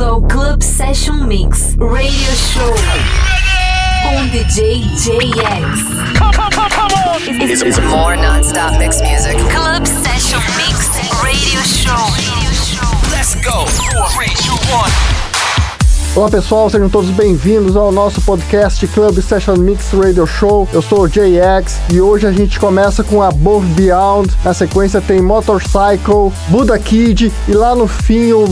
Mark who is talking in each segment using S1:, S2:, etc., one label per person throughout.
S1: bem-vindo ao Club Session Mix Radio Show com DJ JX.
S2: It's, it's more non-stop mix music.
S1: Club Session Mix Radio Show.
S3: Let's go. Three, two, one.
S4: Olá pessoal, sejam todos bem-vindos ao nosso podcast Club Session Mix Radio Show. Eu sou o JX e hoje a gente começa com Above Beyond. Na sequência tem Motorcycle, Buddha Kid e lá no fim o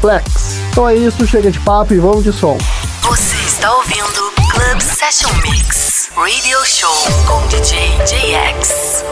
S4: Plex. Então é isso, chega de papo e vamos de som.
S1: Você está ouvindo Club Session Mix Radio Show com DJ JX.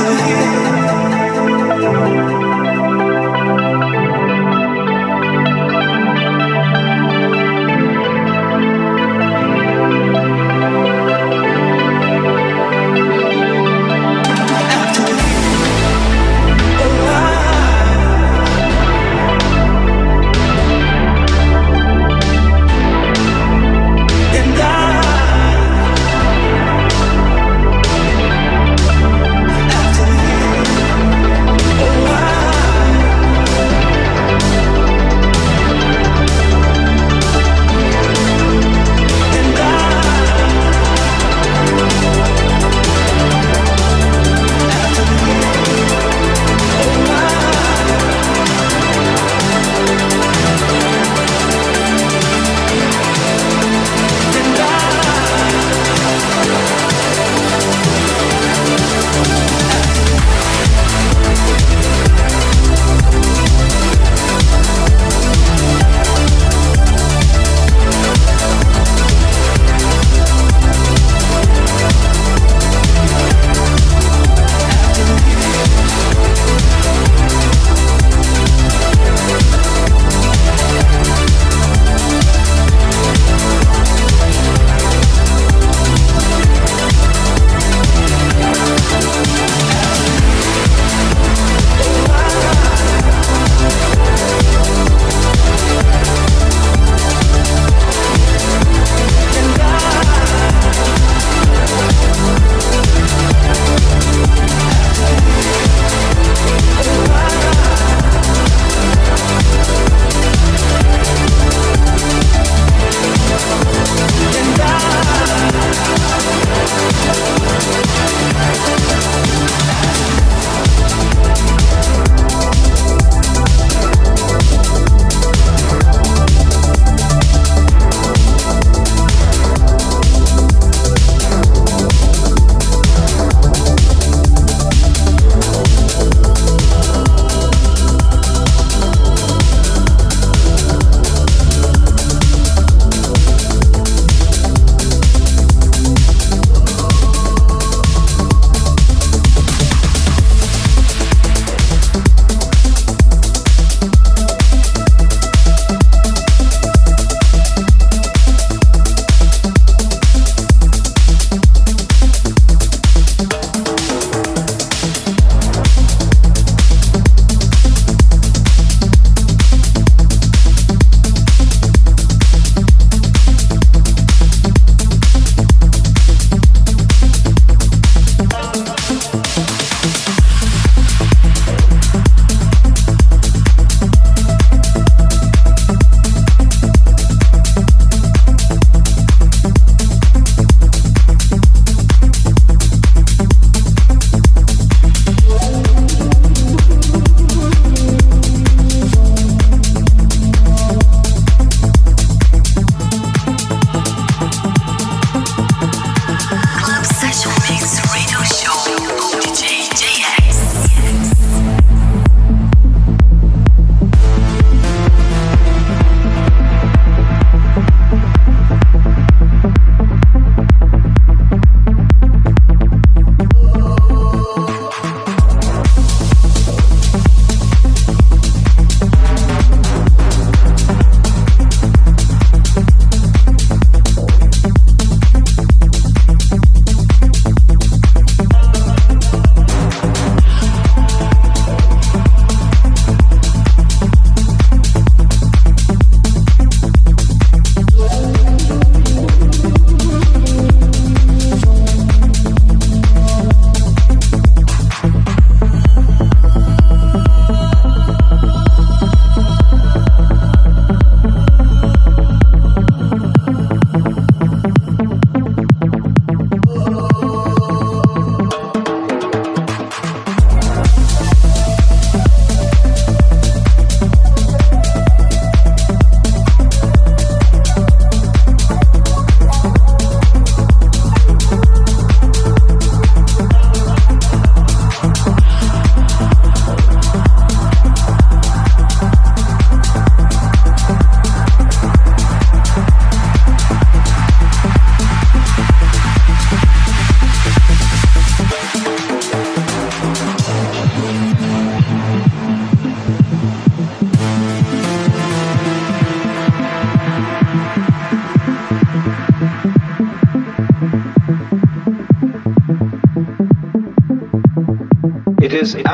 S5: After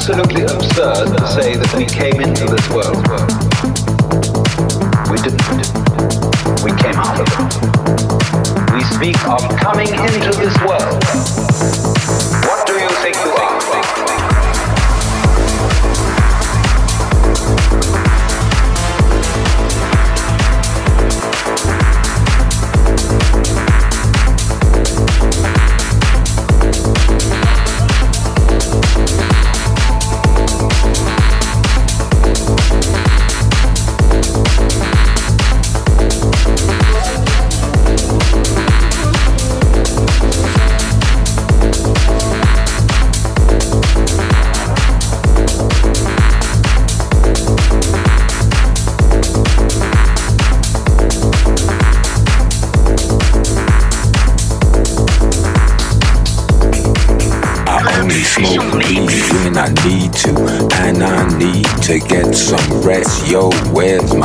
S5: Absolutely absurd to say that we came into this world.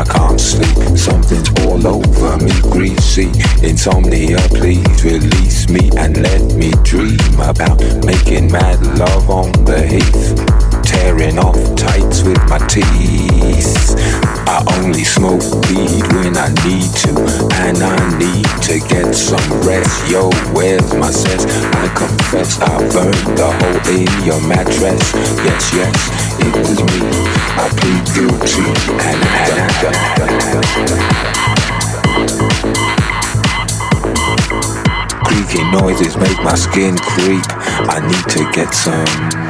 S6: I can't sleep, something's all over me, greasy. Insomnia, please release me and let me dream about making mad love on the heath. Tearing off tights with my teeth. I only smoke weed when I need to, and I need to get some rest. Yo, where's my sense? I confess I burned the hole in your mattress. Yes, yes, it was me. I plead guilty, and Creaky noises make my skin creep. I need to get some.